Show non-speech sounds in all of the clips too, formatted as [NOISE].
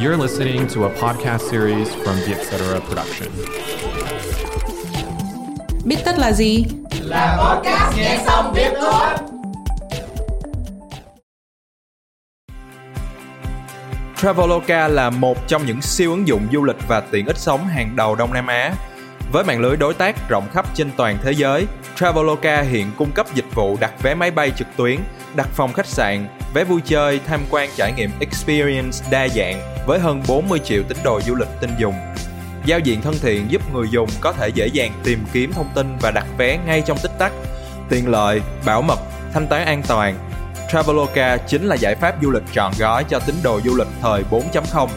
You're listening to a podcast series from the Etc. Production. Biết tất là gì? Là podcast nghe xong biết thôi. Traveloka là một trong những siêu ứng dụng du lịch và tiện ích sống hàng đầu Đông Nam Á. Với mạng lưới đối tác rộng khắp trên toàn thế giới, Traveloka hiện cung cấp dịch vụ đặt vé máy bay trực tuyến, đặt phòng khách sạn, vé vui chơi, tham quan trải nghiệm experience đa dạng với hơn 40 triệu tín đồ du lịch tin dùng. Giao diện thân thiện giúp người dùng có thể dễ dàng tìm kiếm thông tin và đặt vé ngay trong tích tắc. Tiện lợi, bảo mật, thanh toán an toàn. Traveloka chính là giải pháp du lịch trọn gói cho tín đồ du lịch thời 4.0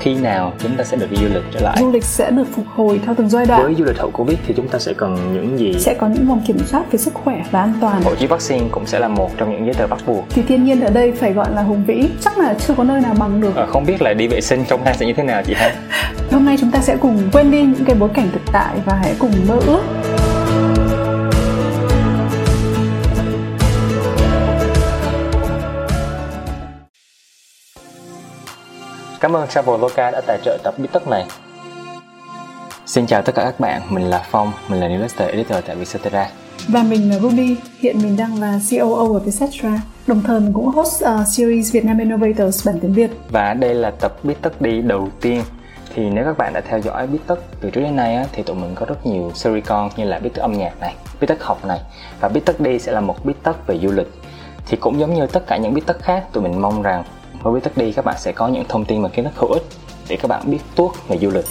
khi nào chúng ta sẽ được đi du lịch trở lại? Du lịch sẽ được phục hồi theo từng giai đoạn. Với du lịch hậu covid thì chúng ta sẽ cần những gì? Sẽ có những vòng kiểm soát về sức khỏe và an toàn. Hộ chiếu vaccine cũng sẽ là một trong những giấy tờ bắt buộc. Thì thiên nhiên ở đây phải gọi là hùng vĩ. Chắc là chưa có nơi nào bằng được. À, không biết là đi vệ sinh trong thang sẽ như thế nào chị ha? [LAUGHS] Hôm nay chúng ta sẽ cùng quên đi những cái bối cảnh thực tại và hãy cùng mơ ước Cảm ơn Traveloka đã tài trợ tập Biết Tất này. Xin chào tất cả các bạn, mình là Phong, mình là Newsletter Editor tại Vietcetera. Và mình là Ruby, hiện mình đang là COO ở Vietcetera. Đồng thời mình cũng host uh, series Vietnam Innovators bản tiếng Việt. Và đây là tập Biết Tất đi đầu tiên thì nếu các bạn đã theo dõi biết tất từ trước đến nay á, thì tụi mình có rất nhiều series con như là biết tất âm nhạc này biết tất học này và biết tất đi sẽ là một biết tất về du lịch thì cũng giống như tất cả những biết tất khác tụi mình mong rằng với biết tất đi các bạn sẽ có những thông tin và kiến thức hữu ích để các bạn biết tuốt về du lịch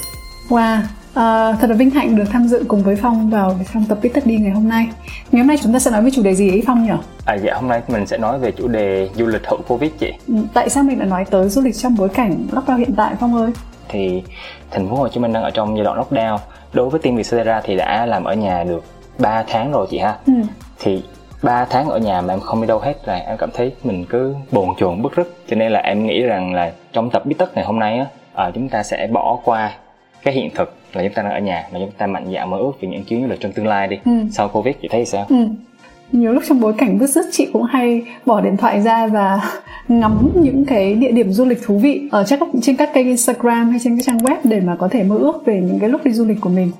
Wow, À, thật là vinh hạnh được tham dự cùng với Phong vào trong tập Biết Tất Đi ngày hôm nay Ngày hôm nay chúng ta sẽ nói về chủ đề gì ấy Phong nhỉ? À dạ hôm nay mình sẽ nói về chủ đề du lịch hậu Covid chị ừ, Tại sao mình lại nói tới du lịch trong bối cảnh lockdown hiện tại Phong ơi? Thì thành phố Hồ Chí Minh đang ở trong giai đoạn lockdown Đối với team Vietcetera thì đã làm ở nhà được 3 tháng rồi chị ha ừ. Thì 3 tháng ở nhà mà em không đi đâu hết rồi em cảm thấy mình cứ bồn chồn bức rứt cho nên là em nghĩ rằng là trong tập biết tất ngày hôm nay á à, chúng ta sẽ bỏ qua cái hiện thực là chúng ta đang ở nhà mà chúng ta mạnh dạn mơ ước về những chuyến du lịch trong tương lai đi ừ. sau covid chị thấy sao ừ. nhiều lúc trong bối cảnh bứt rứt chị cũng hay bỏ điện thoại ra và [LAUGHS] ngắm những cái địa điểm du lịch thú vị ở trên các trên các kênh Instagram hay trên các trang web để mà có thể mơ ước về những cái lúc đi du lịch của mình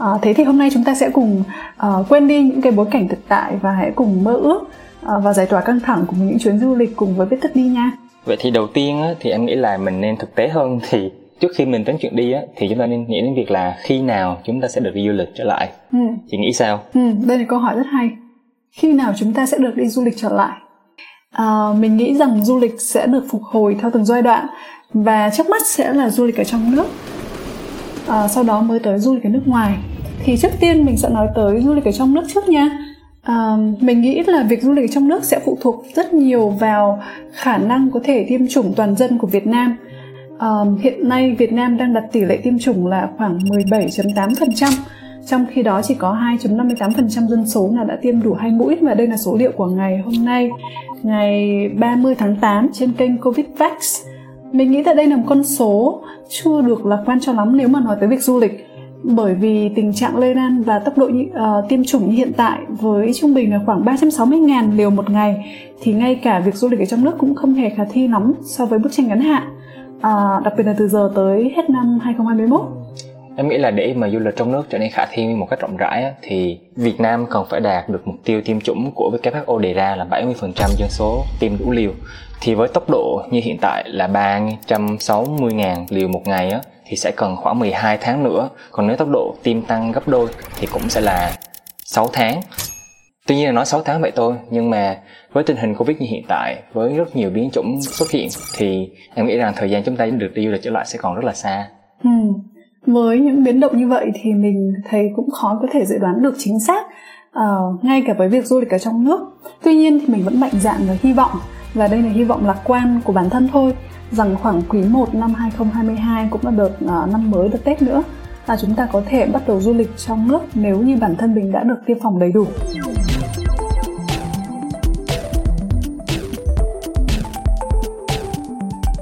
À, thế thì hôm nay chúng ta sẽ cùng uh, quên đi những cái bối cảnh thực tại và hãy cùng mơ ước uh, và giải tỏa căng thẳng của những chuyến du lịch cùng với biết tất đi nha. Vậy thì đầu tiên á, thì em nghĩ là mình nên thực tế hơn thì trước khi mình đến chuyện đi á, thì chúng ta nên nghĩ đến việc là khi nào chúng ta sẽ được đi du lịch trở lại. Ừ. Chị nghĩ sao? Ừ, đây là câu hỏi rất hay. Khi nào chúng ta sẽ được đi du lịch trở lại? À, mình nghĩ rằng du lịch sẽ được phục hồi theo từng giai đoạn và trước mắt sẽ là du lịch ở trong nước à, sau đó mới tới du lịch ở nước ngoài. Thì trước tiên mình sẽ nói tới du lịch ở trong nước trước nha. À, mình nghĩ là việc du lịch trong nước sẽ phụ thuộc rất nhiều vào khả năng có thể tiêm chủng toàn dân của Việt Nam. À, hiện nay Việt Nam đang đặt tỷ lệ tiêm chủng là khoảng 17.8% trong khi đó chỉ có 2.58% dân số là đã tiêm đủ hai mũi và đây là số liệu của ngày hôm nay ngày 30 tháng 8 trên kênh Covid Vax mình nghĩ tại đây là một con số chưa được lạc quan cho lắm nếu mà nói tới việc du lịch. Bởi vì tình trạng lây lan và tốc độ uh, tiêm chủng như hiện tại với trung bình là khoảng 360.000 liều một ngày thì ngay cả việc du lịch ở trong nước cũng không hề khả thi lắm so với bức tranh ngắn hạn. Uh, đặc biệt là từ giờ tới hết năm 2021 Em nghĩ là để mà du lịch trong nước trở nên khả thi một cách rộng rãi thì Việt Nam cần phải đạt được mục tiêu tiêm chủng của WHO đề ra là 70% dân số tiêm đủ liều. Thì với tốc độ như hiện tại là 360.000 liều một ngày á, thì sẽ cần khoảng 12 tháng nữa. Còn nếu tốc độ tiêm tăng gấp đôi thì cũng sẽ là 6 tháng. Tuy nhiên là nói 6 tháng vậy thôi, nhưng mà với tình hình Covid như hiện tại, với rất nhiều biến chủng xuất hiện thì em nghĩ rằng thời gian chúng ta được đi du lịch trở lại sẽ còn rất là xa. Ừ với những biến động như vậy thì mình thấy cũng khó có thể dự đoán được chính xác uh, ngay cả với việc du lịch ở trong nước tuy nhiên thì mình vẫn mạnh dạn và hy vọng và đây là hy vọng lạc quan của bản thân thôi rằng khoảng quý 1 năm 2022 cũng là đợt uh, năm mới đợt Tết nữa là chúng ta có thể bắt đầu du lịch trong nước nếu như bản thân mình đã được tiêm phòng đầy đủ.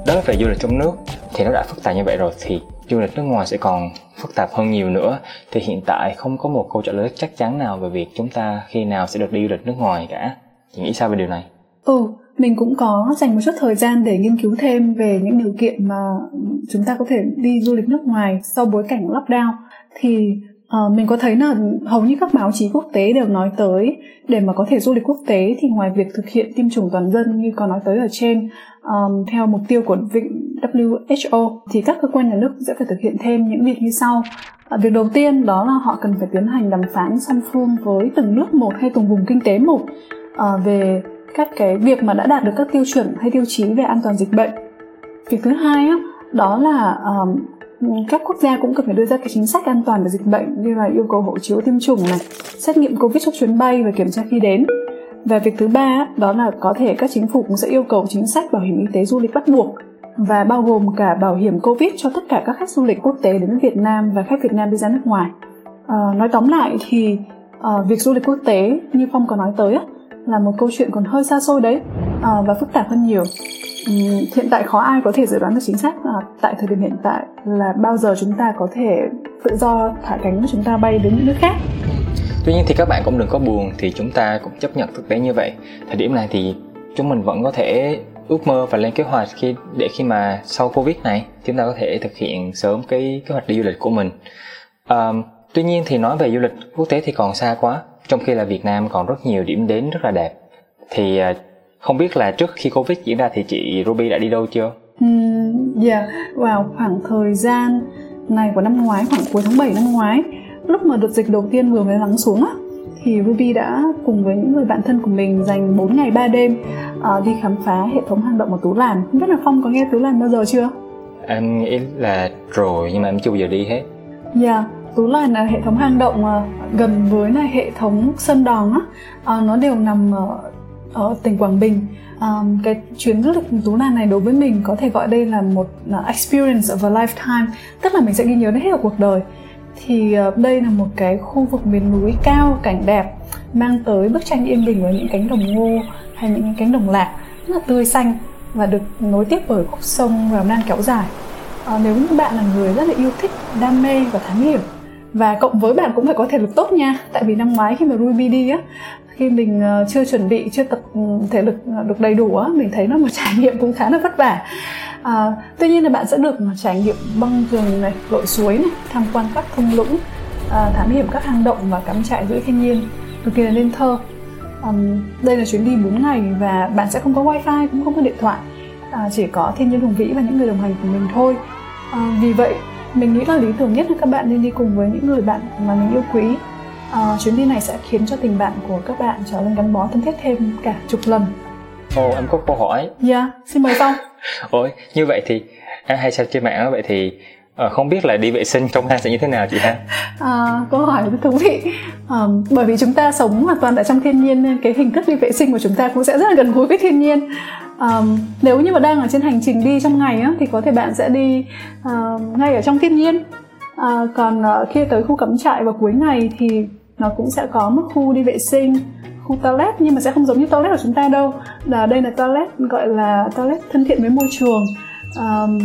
Đối với du lịch trong nước thì nó đã phức tạp như vậy rồi thì du lịch nước ngoài sẽ còn phức tạp hơn nhiều nữa. Thì hiện tại không có một câu trả lời chắc chắn nào về việc chúng ta khi nào sẽ được đi du lịch nước ngoài cả. Chị nghĩ sao về điều này? Ừ mình cũng có dành một chút thời gian để nghiên cứu thêm về những điều kiện mà chúng ta có thể đi du lịch nước ngoài sau bối cảnh lockdown. Thì À, mình có thấy là hầu như các báo chí quốc tế đều nói tới để mà có thể du lịch quốc tế thì ngoài việc thực hiện tiêm chủng toàn dân như có nói tới ở trên um, theo mục tiêu của vịnh WHO thì các cơ quan nhà nước sẽ phải thực hiện thêm những việc như sau. À, việc đầu tiên đó là họ cần phải tiến hành đàm phán song phương với từng nước một hay từng vùng kinh tế một à, về các cái việc mà đã đạt được các tiêu chuẩn hay tiêu chí về an toàn dịch bệnh. Việc thứ hai á, đó là um, các quốc gia cũng cần phải đưa ra cái chính sách an toàn về dịch bệnh như là yêu cầu hộ chiếu tiêm chủng này xét nghiệm covid cho chuyến bay và kiểm tra khi đến và việc thứ ba đó là có thể các chính phủ cũng sẽ yêu cầu chính sách bảo hiểm y tế du lịch bắt buộc và bao gồm cả bảo hiểm covid cho tất cả các khách du lịch quốc tế đến Việt Nam và khách Việt Nam đi ra nước ngoài. À, nói tóm lại thì à, việc du lịch quốc tế như Phong có nói tới là một câu chuyện còn hơi xa xôi đấy à, và phức tạp hơn nhiều. Ừ, hiện tại khó ai có thể dự đoán được chính xác à, tại thời điểm hiện tại là bao giờ chúng ta có thể tự do thả cánh của chúng ta bay đến những nước khác. Tuy nhiên thì các bạn cũng đừng có buồn thì chúng ta cũng chấp nhận thực tế như vậy. Thời điểm này thì chúng mình vẫn có thể ước mơ và lên kế hoạch khi để khi mà sau covid này chúng ta có thể thực hiện sớm cái kế hoạch đi du lịch của mình. Um, tuy nhiên thì nói về du lịch quốc tế thì còn xa quá trong khi là việt nam còn rất nhiều điểm đến rất là đẹp thì uh, không biết là trước khi covid diễn ra thì chị ruby đã đi đâu chưa um, yeah vào khoảng thời gian này của năm ngoái khoảng cuối tháng 7 năm ngoái lúc mà đợt dịch đầu tiên vừa mới lắng xuống á thì Ruby đã cùng với những người bạn thân của mình dành 4 ngày 3 đêm uh, đi khám phá hệ thống hang động ở Tú Làn. Không biết là Phong có nghe Tú Làn bao giờ chưa? Em nghĩ là rồi nhưng mà em chưa bao giờ đi hết. Dạ, yeah, Tú Loan là hệ thống hang động ờ, gần với là hệ thống Sơn Đòn á. Ờ, nó đều nằm ở, ở tỉnh Quảng Bình. Ờ, cái chuyến du lịch Tú Loan này đối với mình có thể gọi đây là một experience of a lifetime tức là mình sẽ ghi nhớ đến hết ở cuộc đời thì đây là một cái khu vực miền núi cao cảnh đẹp mang tới bức tranh yên bình với những cánh đồng ngô hay những cánh đồng lạc rất là tươi xanh và được nối tiếp bởi khúc sông Rào Nan kéo dài à, nếu như bạn là người rất là yêu thích đam mê và thám hiểm và cộng với bạn cũng phải có thể lực tốt nha. Tại vì năm ngoái khi mà Ruby đi á khi mình ờ, chưa chuẩn bị chưa tập ừ, thể lực ờ, được đầy đủ á mình thấy nó một [LAUGHS] trải nghiệm cũng khá là vất vả. À, tuy nhiên là bạn sẽ được ờ, trải nghiệm băng rừng này lội suối này tham quan các thung lũng à, thám hiểm các hang động và cắm trại giữa thiên nhiên. Cực kỳ là nên thơ. Um, đây là chuyến đi 4 ngày và bạn sẽ không có wifi cũng không có điện thoại. À, chỉ có thiên nhiên hùng vĩ và những người đồng hành của mình thôi. À, vì vậy mình nghĩ là lý tưởng nhất là các bạn nên đi cùng với những người bạn mà mình yêu quý à, chuyến đi này sẽ khiến cho tình bạn của các bạn trở nên gắn bó thân thiết thêm cả chục lần Ồ, em có câu hỏi. Dạ, yeah, xin mời Phong. [LAUGHS] Ôi, như vậy thì em hay xem trên mạng vậy thì à, không biết là đi vệ sinh trong hang sẽ như thế nào chị ha? [LAUGHS] À, câu hỏi rất thú vị. à, bởi vì chúng ta sống hoàn toàn ở trong thiên nhiên nên cái hình thức đi vệ sinh của chúng ta cũng sẽ rất là gần gũi với thiên nhiên. Um, nếu như mà đang ở trên hành trình đi trong ngày á, thì có thể bạn sẽ đi uh, ngay ở trong thiên nhiên. Uh, còn uh, khi tới khu cắm trại vào cuối ngày thì nó cũng sẽ có một khu đi vệ sinh khu toilet nhưng mà sẽ không giống như toilet của chúng ta đâu là đây là toilet gọi là toilet thân thiện với môi trường um,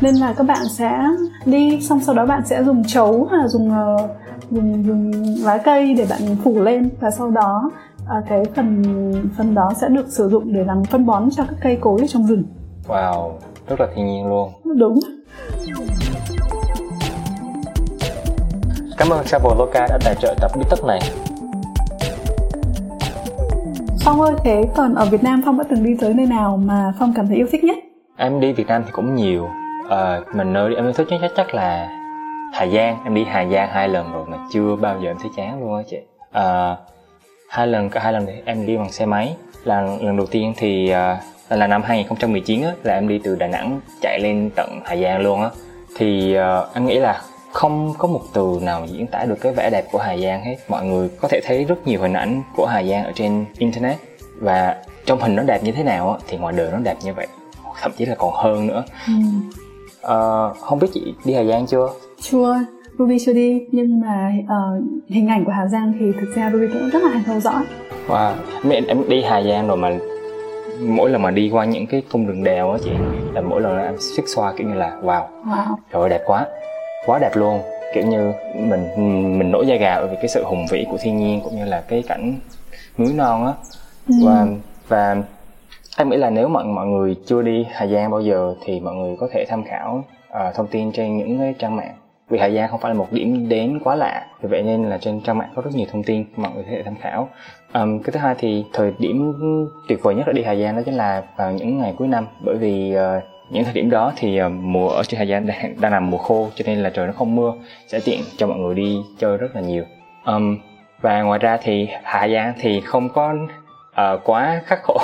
nên là các bạn sẽ đi xong sau đó bạn sẽ dùng chấu hay là dùng uh, dùng dùng lá cây để bạn phủ lên và sau đó uh, cái phần phần đó sẽ được sử dụng để làm phân bón cho các cây cối ở trong rừng. Wow, rất là thiên nhiên luôn. Đúng. Cảm ơn Traveloka đã tài trợ tập bí tất này. Phong ơi, thế còn ở Việt Nam Phong đã từng đi tới nơi nào mà Phong cảm thấy yêu thích nhất? Em đi Việt Nam thì cũng nhiều. À, mình nơi em thích nhất chắc là Hà Giang. Em đi Hà Giang hai lần rồi mà chưa bao giờ em thấy chán luôn á chị. À, hai lần cả hai lần thì em đi bằng xe máy. Là lần đầu tiên thì uh, là năm 2019 á, là em đi từ Đà Nẵng chạy lên tận Hà Giang luôn á. Thì uh, em nghĩ là không có một từ nào diễn tả được cái vẻ đẹp của Hà Giang hết mọi người có thể thấy rất nhiều hình ảnh của Hà Giang ở trên internet và trong hình nó đẹp như thế nào thì ngoài đời nó đẹp như vậy thậm chí là còn hơn nữa ừ à, không biết chị đi Hà Giang chưa chưa Ruby chưa đi nhưng mà uh, hình ảnh của Hà Giang thì thực ra Ruby cũng rất là hay theo dõi wow em, em đi Hà Giang rồi mà mỗi lần mà đi qua những cái cung đường đèo á chị là mỗi lần em xích xoa kiểu như là wow, wow. trời ơi đẹp quá quá đẹp luôn kiểu như mình mình nổi da gà bởi vì cái sự hùng vĩ của thiên nhiên cũng như là cái cảnh núi non á ừ. và và em nghĩ là nếu mọi mọi người chưa đi Hà Giang bao giờ thì mọi người có thể tham khảo uh, thông tin trên những cái trang mạng. Vì Hà Giang không phải là một điểm đến quá lạ vì vậy nên là trên trang mạng có rất nhiều thông tin mọi người có thể tham khảo. Um, cái thứ hai thì thời điểm tuyệt vời nhất để đi Hà Giang đó chính là vào những ngày cuối năm. Bởi vì uh, những thời điểm đó thì uh, mùa ở trên Hà Giang đang, đang là mùa khô cho nên là trời nó không mưa sẽ tiện cho mọi người đi chơi rất là nhiều. Um, và ngoài ra thì Hà Giang thì không có uh, quá khắc khổ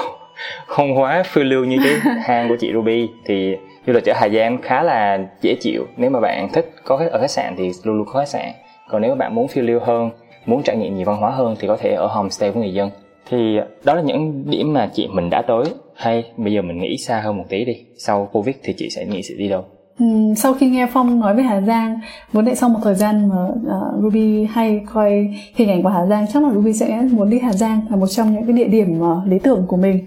không quá phiêu lưu như cái hang của chị Ruby, thì du lịch ở Hà Giang khá là dễ chịu. Nếu mà bạn thích có ở khách sạn thì luôn luôn có khách sạn. Còn nếu mà bạn muốn phiêu lưu hơn, muốn trải nghiệm nhiều văn hóa hơn thì có thể ở homestay của người dân. Thì đó là những điểm mà chị mình đã tới. Hay bây giờ mình nghĩ xa hơn một tí đi. Sau covid thì chị sẽ nghĩ sẽ đi đâu? Ừ, sau khi nghe Phong nói về Hà Giang, muốn lại sau một thời gian mà uh, Ruby hay coi hình ảnh của Hà Giang, chắc là Ruby sẽ muốn đi Hà Giang là một trong những cái địa điểm uh, lý tưởng của mình.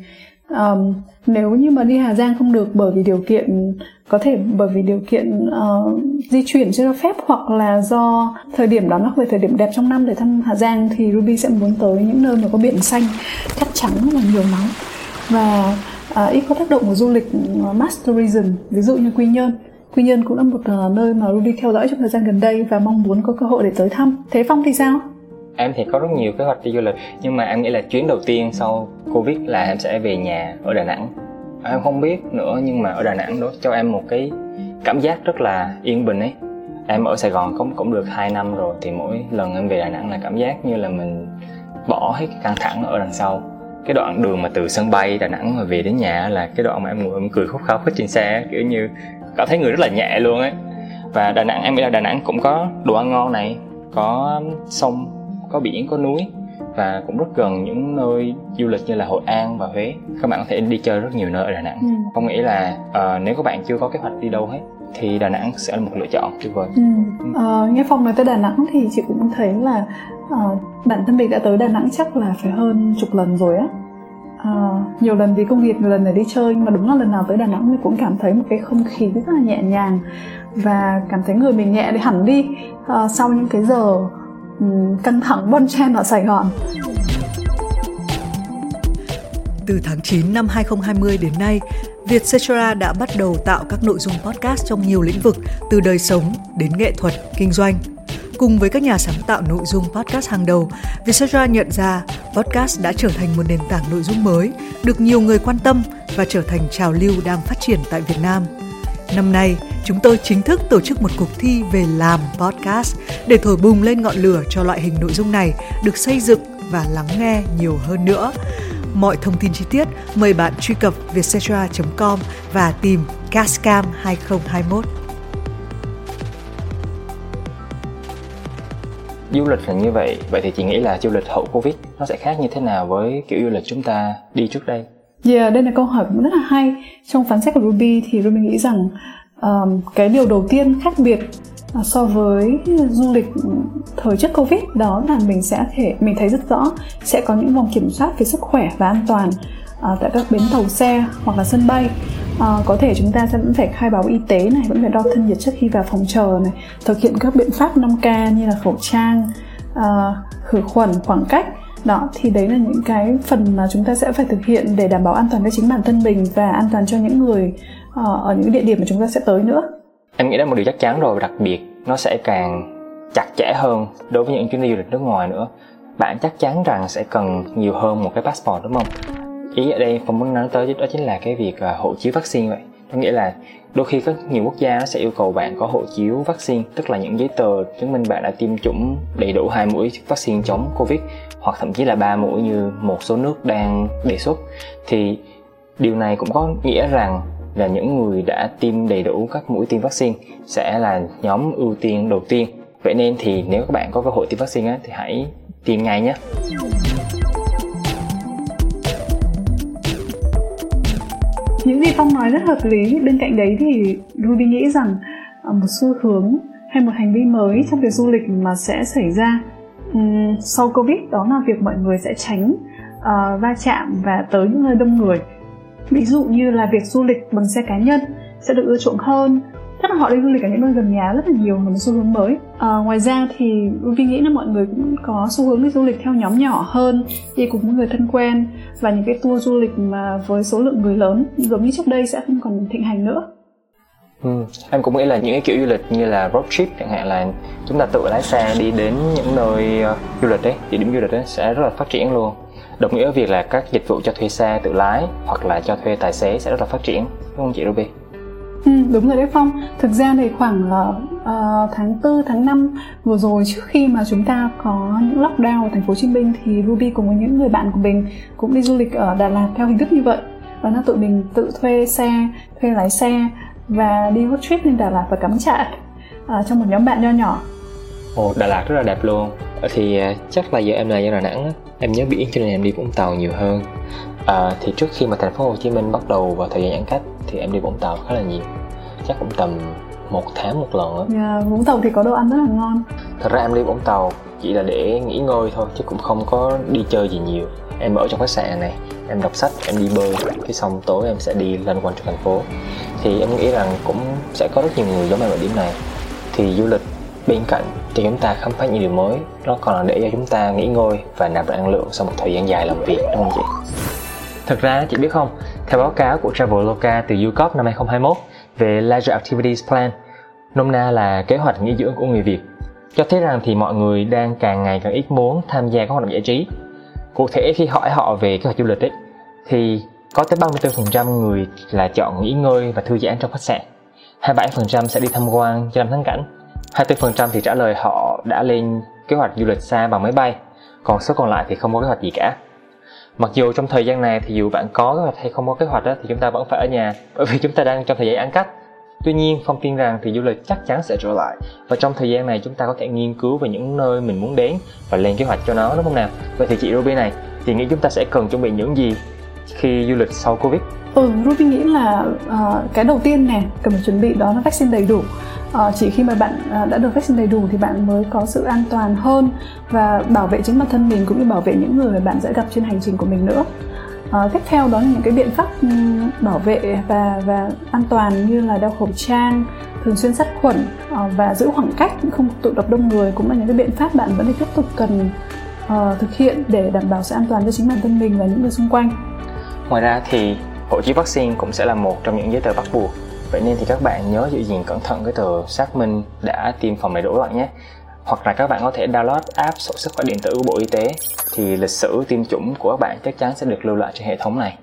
Um, nếu như mà đi Hà Giang không được bởi vì điều kiện có thể bởi vì điều kiện uh, di chuyển chưa cho phép hoặc là do thời điểm đó nó không phải thời điểm đẹp trong năm để thăm Hà Giang thì Ruby sẽ muốn tới những nơi mà có biển xanh cát trắng và nhiều nắng và uh, ít có tác động của du lịch uh, mass tourism ví dụ như Quy Nhơn Quy Nhơn cũng là một uh, nơi mà Ruby theo dõi trong thời gian gần đây và mong muốn có cơ hội để tới thăm. Thế Phong thì sao? Em thì có rất nhiều kế hoạch đi du lịch nhưng mà em nghĩ là chuyến đầu tiên sau Covid là em sẽ về nhà ở Đà Nẵng. Em không biết nữa nhưng mà ở Đà Nẵng đó cho em một cái cảm giác rất là yên bình ấy. Em ở Sài Gòn cũng cũng được 2 năm rồi thì mỗi lần em về Đà Nẵng là cảm giác như là mình bỏ hết căng thẳng ở đằng sau cái đoạn đường mà từ sân bay Đà Nẵng mà về đến nhà là cái đoạn mà em ngồi em cười khúc khóc hết trên xe kiểu như cảm thấy người rất là nhẹ luôn ấy. Và Đà Nẵng em nghĩ là Đà Nẵng cũng có đồ ăn ngon này có sông có biển có núi và cũng rất gần những nơi du lịch như là Hội An và Huế. Các bạn có thể đi chơi rất nhiều nơi ở Đà Nẵng. Ừ. không nghĩ là uh, nếu các bạn chưa có kế hoạch đi đâu hết thì Đà Nẵng sẽ là một lựa chọn tuyệt vời. Ừ. uh, nghe Phong nói tới Đà Nẵng thì chị cũng thấy là uh, bản thân mình đã tới Đà Nẵng chắc là phải hơn chục lần rồi á À, nhiều lần vì công việc nhiều lần để đi chơi nhưng mà đúng là lần nào tới Đà Nẵng mình cũng cảm thấy một cái không khí rất là nhẹ nhàng và cảm thấy người mình nhẹ đi hẳn đi à, sau những cái giờ um, căng thẳng bon chen ở Sài Gòn. Từ tháng 9 năm 2020 đến nay, Vietcetera đã bắt đầu tạo các nội dung podcast trong nhiều lĩnh vực từ đời sống đến nghệ thuật, kinh doanh. Cùng với các nhà sáng tạo nội dung podcast hàng đầu, Vietcetera nhận ra podcast đã trở thành một nền tảng nội dung mới, được nhiều người quan tâm và trở thành trào lưu đang phát triển tại Việt Nam. Năm nay, chúng tôi chính thức tổ chức một cuộc thi về làm podcast để thổi bùng lên ngọn lửa cho loại hình nội dung này được xây dựng và lắng nghe nhiều hơn nữa. Mọi thông tin chi tiết mời bạn truy cập vietcetera.com và tìm Cascam 2021. Du lịch là như vậy vậy thì chị nghĩ là du lịch hậu covid nó sẽ khác như thế nào với kiểu du lịch chúng ta đi trước đây Yeah, đây là câu hỏi cũng rất là hay. Trong phán xét của Ruby thì Ruby nghĩ rằng um, cái điều đầu tiên khác biệt à, so với du lịch thời trước Covid đó là mình sẽ thể mình thấy rất rõ sẽ có những vòng kiểm soát về sức khỏe và an toàn à, tại các bến tàu xe hoặc là sân bay. À, có thể chúng ta sẽ vẫn phải khai báo y tế này vẫn phải đo thân nhiệt trước khi vào phòng chờ này thực hiện các biện pháp 5K như là khẩu trang à, khử khuẩn khoảng cách. Đó thì đấy là những cái phần mà chúng ta sẽ phải thực hiện để đảm bảo an toàn cho chính bản thân mình và an toàn cho những người uh, ở những địa điểm mà chúng ta sẽ tới nữa. Em nghĩ đó là một điều chắc chắn rồi đặc biệt nó sẽ càng chặt chẽ hơn đối với những chuyến đi du lịch nước ngoài nữa. Bạn chắc chắn rằng sẽ cần nhiều hơn một cái passport đúng không? Ý ở đây phong muốn nói tới đó chính là cái việc à, hộ chiếu vaccine vậy. Có nghĩa là đôi khi có nhiều quốc gia nó sẽ yêu cầu bạn có hộ chiếu vaccine tức là những giấy tờ chứng minh bạn đã tiêm chủng đầy đủ hai mũi vaccine chống covid hoặc thậm chí là ba mũi như một số nước đang đề xuất. Thì điều này cũng có nghĩa rằng là những người đã tiêm đầy đủ các mũi tiêm vaccine sẽ là nhóm ưu tiên đầu tiên. Vậy nên thì nếu các bạn có cơ hội tiêm vaccine á, thì hãy tiêm ngay nhé. Những gì phong nói rất hợp lý. Bên cạnh đấy thì ruby nghĩ rằng à, một xu hướng hay một hành vi mới trong việc du lịch mà sẽ xảy ra um, sau covid đó là việc mọi người sẽ tránh uh, va chạm và tới những nơi đông người. Ví dụ như là việc du lịch bằng xe cá nhân sẽ được ưa chuộng hơn chắc là họ đi du lịch ở những nơi gần nhà rất là nhiều là một xu hướng mới à, ngoài ra thì Ruby nghĩ là mọi người cũng có xu hướng đi du lịch theo nhóm nhỏ hơn đi cùng với người thân quen và những cái tour du lịch mà với số lượng người lớn giống như trước đây sẽ không còn thịnh hành nữa Ừ. Em cũng nghĩ là những cái kiểu du lịch như là road trip chẳng hạn là chúng ta tự lái xe đi đến những nơi uh, du lịch đấy, địa điểm du lịch đấy sẽ rất là phát triển luôn. Đồng nghĩa với việc là các dịch vụ cho thuê xe tự lái hoặc là cho thuê tài xế sẽ rất là phát triển, đúng không chị Ruby? Ừ, đúng rồi đấy Phong. Thực ra thì khoảng là uh, tháng 4, tháng 5 vừa rồi trước khi mà chúng ta có những lockdown ở thành phố Hồ Chí Minh thì Ruby cùng với những người bạn của mình cũng đi du lịch ở Đà Lạt theo hình thức như vậy. Đó là tụi mình tự thuê xe, thuê lái xe và đi road trip lên Đà Lạt và cắm trại ờ, uh, trong một nhóm bạn nho nhỏ. Ồ, Đà Lạt rất là đẹp luôn. Thì uh, chắc là giờ em là dân Đà Nẵng, em nhớ biển cho nên em đi Vũng Tàu nhiều hơn. À, thì trước khi mà thành phố Hồ Chí Minh bắt đầu vào thời gian giãn cách thì em đi Vũng Tàu khá là nhiều. Chắc cũng tầm một tháng một lần á. Yeah, dạ, Vũng Tàu thì có đồ ăn rất là ngon. Thật ra em đi Vũng Tàu chỉ là để nghỉ ngơi thôi chứ cũng không có đi chơi gì nhiều. Em ở trong khách sạn này em đọc sách em đi bơi cái xong tối em sẽ đi lên quanh trong thành phố. Thì em nghĩ rằng cũng sẽ có rất nhiều người giống em ở điểm này. Thì du lịch bên cạnh cho chúng ta khám phá những điều mới nó còn là để cho chúng ta nghỉ ngơi và nạp lại năng lượng sau một thời gian dài làm việc đúng không chị? Thật ra chị biết không, theo báo cáo của Traveloka từ YouGov năm 2021 về Leisure Activities Plan, nôm na là kế hoạch nghỉ dưỡng của người Việt, cho thấy rằng thì mọi người đang càng ngày càng ít muốn tham gia các hoạt động giải trí. Cụ thể khi hỏi họ về kế hoạch du lịch ấy, thì có tới 34% người là chọn nghỉ ngơi và thư giãn trong khách sạn. 27% sẽ đi tham quan cho năm thắng cảnh. 24% thì trả lời họ đã lên kế hoạch du lịch xa bằng máy bay, còn số còn lại thì không có kế hoạch gì cả mặc dù trong thời gian này thì dù bạn có kế hoạch hay không có kế hoạch đó, thì chúng ta vẫn phải ở nhà bởi vì chúng ta đang trong thời gian giãn cách tuy nhiên phong tin rằng thì du lịch chắc chắn sẽ trở lại. Và trong thời gian này chúng ta có thể nghiên cứu về những nơi mình muốn đến và lên kế hoạch cho nó đúng không nào? Vậy thì chị Ruby này chị nghĩ chúng ta sẽ cần chuẩn bị những gì khi du lịch sau covid? Ừ Ruby nghĩ là uh, cái đầu tiên nè cần phải chuẩn bị đó là vaccine đầy đủ. Ờ, chỉ khi mà bạn à, đã được vaccine đầy đủ thì bạn mới có sự an toàn hơn và bảo vệ chính bản thân mình cũng như bảo vệ những người mà bạn sẽ gặp trên hành trình của mình nữa. Ờ, tiếp theo đó là những cái biện pháp bảo vệ và và an toàn như là đeo khẩu trang thường xuyên sát khuẩn ờ, và giữ khoảng cách không tụ tập đông người cũng là những cái biện pháp bạn vẫn phải tiếp tục cần uh, thực hiện để đảm bảo sự an toàn cho chính bản thân mình và những người xung quanh. Ngoài ra thì hộ chiếu vaccine cũng sẽ là một trong những giấy tờ bắt buộc Vậy nên thì các bạn nhớ giữ gìn cẩn thận cái tờ xác minh đã tiêm phòng đầy đủ lại nhé. Hoặc là các bạn có thể download app sổ sức khỏe điện tử của Bộ Y tế, thì lịch sử tiêm chủng của các bạn chắc chắn sẽ được lưu lại trên hệ thống này.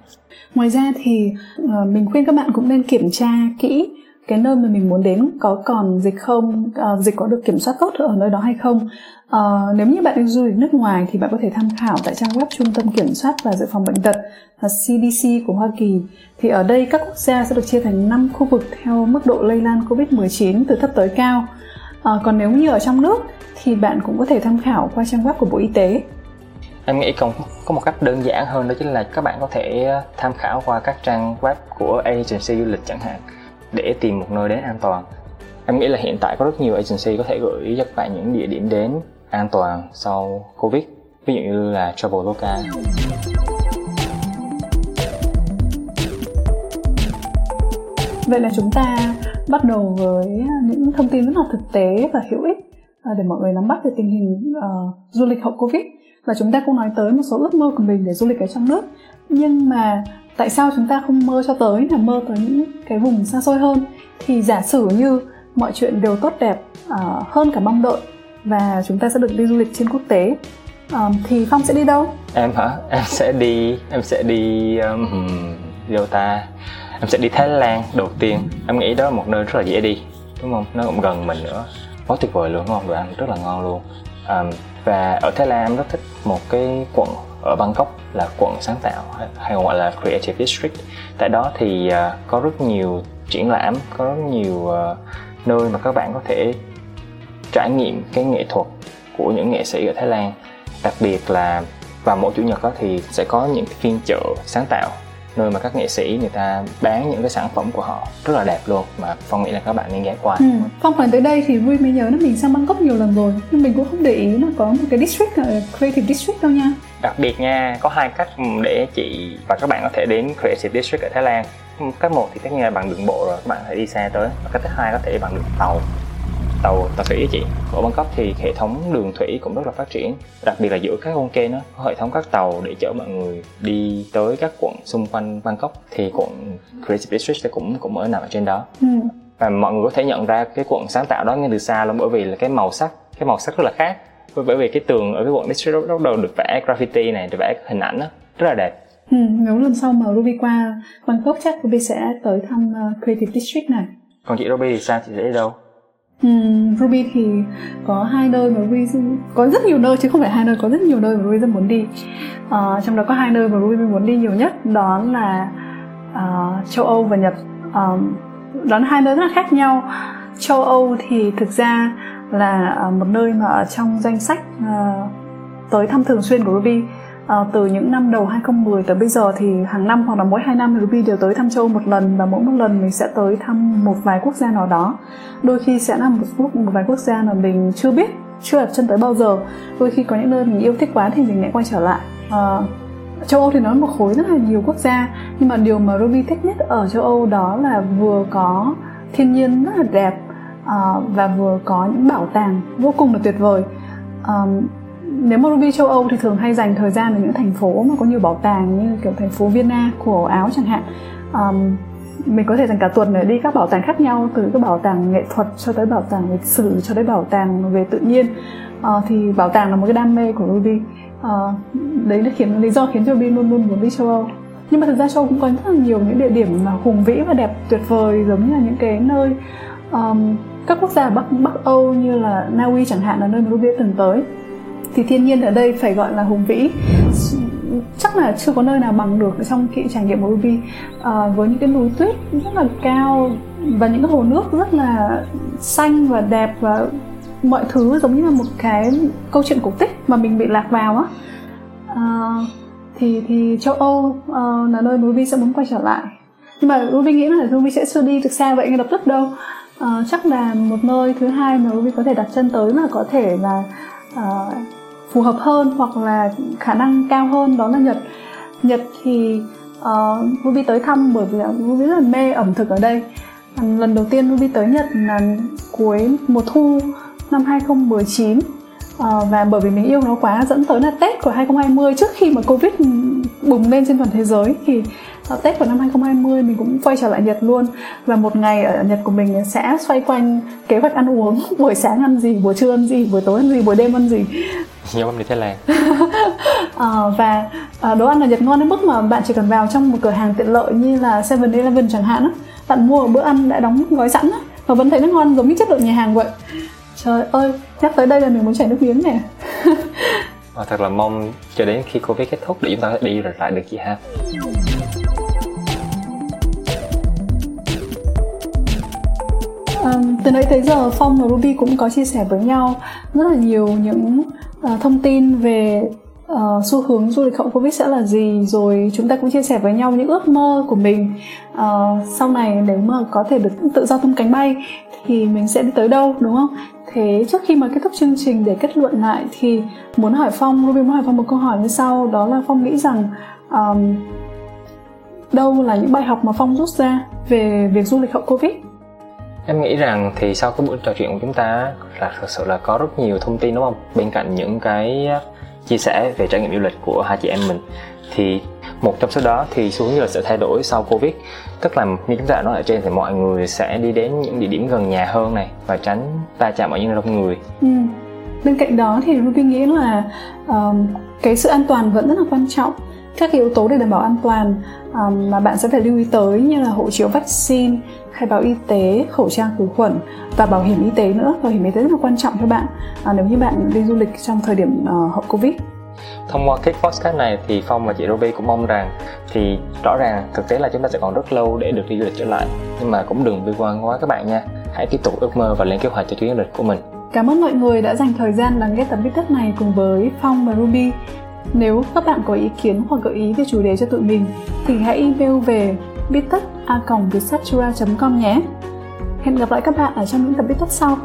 Ngoài ra thì ờ, mình khuyên các bạn cũng nên kiểm tra kỹ cái nơi mà mình muốn đến có còn dịch không uh, dịch có được kiểm soát tốt ở nơi đó hay không? Uh, nếu như bạn đi du lịch nước ngoài thì bạn có thể tham khảo tại trang web trung tâm kiểm soát và dự phòng bệnh tật là CDC của Hoa Kỳ. Thì ở đây các quốc gia sẽ được chia thành 5 khu vực theo mức độ lây lan COVID-19 từ thấp tới cao. Uh, còn nếu như ở trong nước thì bạn cũng có thể tham khảo qua trang web của Bộ Y tế. Em nghĩ còn có một cách đơn giản hơn đó chính là các bạn có thể tham khảo qua các trang web của agency du lịch chẳng hạn để tìm một nơi đến an toàn. Em nghĩ là hiện tại có rất nhiều agency có thể gửi cho các bạn những địa điểm đến an toàn sau covid ví dụ như là traveloka vậy là chúng ta bắt đầu với những thông tin rất là thực tế và hữu ích à, để mọi người nắm bắt về tình hình uh, du lịch hậu covid. Và chúng ta cũng nói tới một số ước mơ của mình để du lịch ở trong nước. Nhưng mà tại sao chúng ta không mơ cho tới là mơ tới những cái vùng xa xôi hơn? Thì giả sử như mọi chuyện đều tốt đẹp uh, hơn cả mong đợi và chúng ta sẽ được đi du lịch trên quốc tế um, thì phong sẽ đi đâu? Em hả? Em sẽ đi em sẽ đi um, đâu ta. Em sẽ đi thái lan đầu tiên. Em nghĩ đó là một nơi rất là dễ đi đúng không? Nó cũng gần mình nữa. Quá tuyệt vời luôn đúng không? Đồ ăn rất là ngon luôn. Um, và ở thái lan em rất thích một cái quận ở bangkok là quận sáng tạo hay còn gọi là creative district. Tại đó thì à, có rất nhiều triển lãm, có rất nhiều à, nơi mà các bạn có thể trải nghiệm cái nghệ thuật của những nghệ sĩ ở Thái Lan. Đặc biệt là vào mỗi chủ nhật đó thì sẽ có những phiên chợ sáng tạo nơi mà các nghệ sĩ người ta bán những cái sản phẩm của họ rất là đẹp luôn. Mà phong nghĩ là các bạn nên ghé qua. Ừ. phong còn tới đây thì vui mới nhớ là mình sang bangkok nhiều lần rồi. Nhưng mình cũng không để ý nó có một cái district là creative district đâu nha. Đặc biệt nha có hai cách để chị và các bạn có thể đến creative district ở thái lan. Cách một thì tất nhiên là bằng đường bộ rồi các bạn phải đi xe tới. Và cách thứ hai có thể bằng đường tàu tàu tàu thủy chị ở Bangkok thì hệ thống đường thủy cũng rất là phát triển đặc biệt là giữa các con kênh nó có hệ thống các tàu để chở mọi người đi tới các quận xung quanh Bangkok thì quận Creative District cũng cũng ở nằm ở trên đó ừ. và mọi người có thể nhận ra cái quận sáng tạo đó ngay từ xa luôn bởi vì là cái màu sắc cái màu sắc rất là khác bởi vì cái tường ở cái quận District bắt đầu được vẽ graffiti này được vẽ hình ảnh đó, rất là đẹp Ừ, nếu lần sau mà Ruby qua Bangkok chắc Ruby sẽ tới thăm uh, Creative District này. Còn chị Ruby thì sao? Chị sẽ đi đâu? Um, Ruby thì có hai nơi mà Ruby có rất nhiều nơi chứ không phải hai nơi có rất nhiều nơi mà Ruby rất muốn đi. Uh, trong đó có hai nơi mà Ruby muốn đi nhiều nhất đó là uh, châu Âu và Nhật. Um, đó là hai nơi rất là khác nhau. Châu Âu thì thực ra là một nơi mà ở trong danh sách uh, tới thăm thường xuyên của Ruby. À, từ những năm đầu 2010 tới bây giờ thì hàng năm hoặc là mỗi hai năm Ruby đều tới thăm châu một lần và mỗi một lần mình sẽ tới thăm một vài quốc gia nào đó. Đôi khi sẽ là một quốc một vài quốc gia mà mình chưa biết chưa đặt chân tới bao giờ. Đôi khi có những nơi mình yêu thích quá thì mình lại quay trở lại. À, châu Âu thì nó một khối rất là nhiều quốc gia nhưng mà điều mà Ruby thích nhất ở châu Âu đó là vừa có thiên nhiên rất là đẹp uh, và vừa có những bảo tàng vô cùng là tuyệt vời. Um, nếu mà Ruby châu Âu thì thường hay dành thời gian ở những thành phố mà có nhiều bảo tàng như kiểu thành phố Vienna của Áo chẳng hạn. Um, mình có thể dành cả tuần để đi các bảo tàng khác nhau từ các bảo tàng nghệ thuật cho tới bảo tàng lịch sử cho tới bảo tàng về tự nhiên. Uh, thì bảo tàng là một cái đam mê của Ruby. Uh, đấy là khiến lý do khiến cho Ruby luôn luôn muốn đi châu Âu. Nhưng mà thực ra châu Âu cũng có rất là nhiều những địa điểm mà hùng vĩ và đẹp tuyệt vời giống như là những cái nơi um, các quốc gia Bắc Bắc Âu như là Na Uy chẳng hạn là nơi mà Ruby từng tới thì thiên nhiên ở đây phải gọi là hùng vĩ. Chắc là chưa có nơi nào bằng được trong cái trải nghiệm của Ruby. À, với những cái núi tuyết rất là cao và những cái hồ nước rất là xanh và đẹp và mọi thứ giống như là một cái câu chuyện cổ tích mà mình bị lạc vào á. À, thì thì châu Âu uh, là nơi Ruby sẽ muốn quay trở lại. Nhưng mà Ruby nghĩ là Ruby sẽ chưa đi được xa vậy ngay lập tức đâu. Uh, chắc là một nơi thứ hai mà Ruby có thể đặt chân tới là có thể là uh, phù hợp hơn hoặc là khả năng cao hơn. Đó là Nhật. Nhật thì uh, Ruby tới thăm bởi vì Ruby rất là mê ẩm thực ở đây. Lần đầu tiên Ruby tới Nhật là cuối mùa thu năm 2019 À, ờ, và bởi vì mình yêu nó quá dẫn tới là Tết của 2020 trước khi mà Covid bùng lên trên toàn thế giới thì Tết của năm 2020 mình cũng quay trở lại Nhật luôn. Và một ngày ở Nhật của mình sẽ xoay quanh kế hoạch ăn uống. Buổi sáng ăn gì buổi trưa ăn gì buổi tối ăn gì buổi đêm ăn gì. Giống em đi Thái Lan à, và à, đồ ăn ở Nhật ngon đến mức mà bạn chỉ cần vào trong một cửa hàng tiện lợi như là Seven Eleven chẳng hạn á bạn mua bữa ăn đã đóng gói sẵn á và vẫn thấy nó ngon giống như chất lượng nhà hàng vậy. Trời ơi nhắc tới đây là mình muốn chảy nước miếng nè. Và [LAUGHS] thật là mong cho đến khi covid kết thúc để chúng ta đi rồi lại được chị ha Um, từ nãy tới giờ Phong và Ruby cũng có chia sẻ với nhau rất là nhiều những uh, thông tin về uh, xu hướng du lịch hậu Covid sẽ là gì rồi chúng ta cũng chia sẻ với nhau những ước mơ của mình. Uh, sau này nếu mà có thể được tự do tung cánh bay thì mình sẽ đi tới đâu đúng không? Thế trước khi mà kết thúc chương trình để kết luận lại thì muốn hỏi Phong Ruby muốn hỏi Phong một câu hỏi như sau đó là Phong nghĩ rằng um, đâu là những bài học mà Phong rút ra về việc du lịch hậu Covid? Em nghĩ rằng thì sau cái buổi trò chuyện của chúng ta là thực sự là có rất nhiều thông tin đúng không? Bên cạnh những cái à, chia sẻ về trải nghiệm du lịch của hai chị em mình thì một trong số đó thì xu hướng du lịch sẽ thay đổi sau covid. Tức là như chúng ta đã nói ở trên thì mọi người sẽ đi đến những địa điểm gần nhà hơn này và tránh va chạm ở những đông người. Ừ. bên cạnh đó thì Ruby nghĩ là um, cái sự an toàn vẫn rất là quan trọng các yếu tố để đảm bảo an toàn um, mà bạn sẽ phải lưu ý tới như là hộ chiếu vaccine khai báo y tế khẩu trang khử khuẩn và bảo hiểm y tế nữa. Bảo hiểm y tế rất là quan trọng cho bạn. À, nếu như bạn đi du lịch trong thời điểm uh, hậu covid. Thông qua cái podcast này thì phong và chị Ruby cũng mong rằng thì rõ ràng thực tế là chúng ta sẽ còn rất lâu để được đi du lịch trở lại. Nhưng mà cũng đừng bi quan quá các bạn nha. Hãy tiếp tục ước mơ và lên kế hoạch cho chuyến du lịch của mình. Cảm ơn mọi người đã dành thời gian lắng nghe tập viết này cùng với phong và ruby nếu các bạn có ý kiến hoặc gợi ý về chủ đề cho tụi mình thì hãy email về bittech.com nhé. Hẹn gặp lại các bạn ở trong những tập Bittech sau.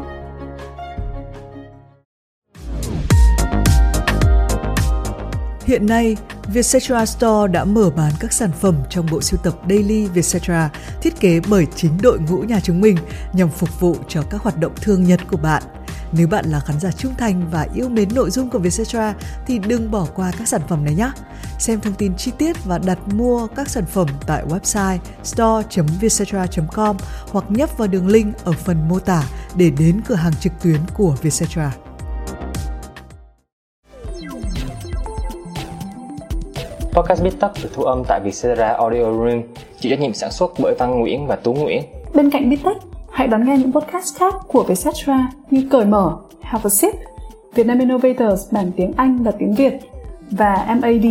Hiện nay, Vietcetera Store đã mở bán các sản phẩm trong bộ sưu tập Daily Vietcetera thiết kế bởi chính đội ngũ nhà chúng mình nhằm phục vụ cho các hoạt động thương nhật của bạn. Nếu bạn là khán giả trung thành và yêu mến nội dung của Vietcetera thì đừng bỏ qua các sản phẩm này nhé. Xem thông tin chi tiết và đặt mua các sản phẩm tại website store.vietcetera.com hoặc nhấp vào đường link ở phần mô tả để đến cửa hàng trực tuyến của Vietcetera. Podcast Bít được thu âm tại Vietcetera Audio Room, chịu trách nhiệm sản xuất bởi Văn Nguyễn và Tú Nguyễn. Bên cạnh Bittech, hãy đón nghe những podcast khác của Vietcetera như Cởi Mở, Have a Sip, Vietnam Innovators bản tiếng Anh và tiếng Việt và MAD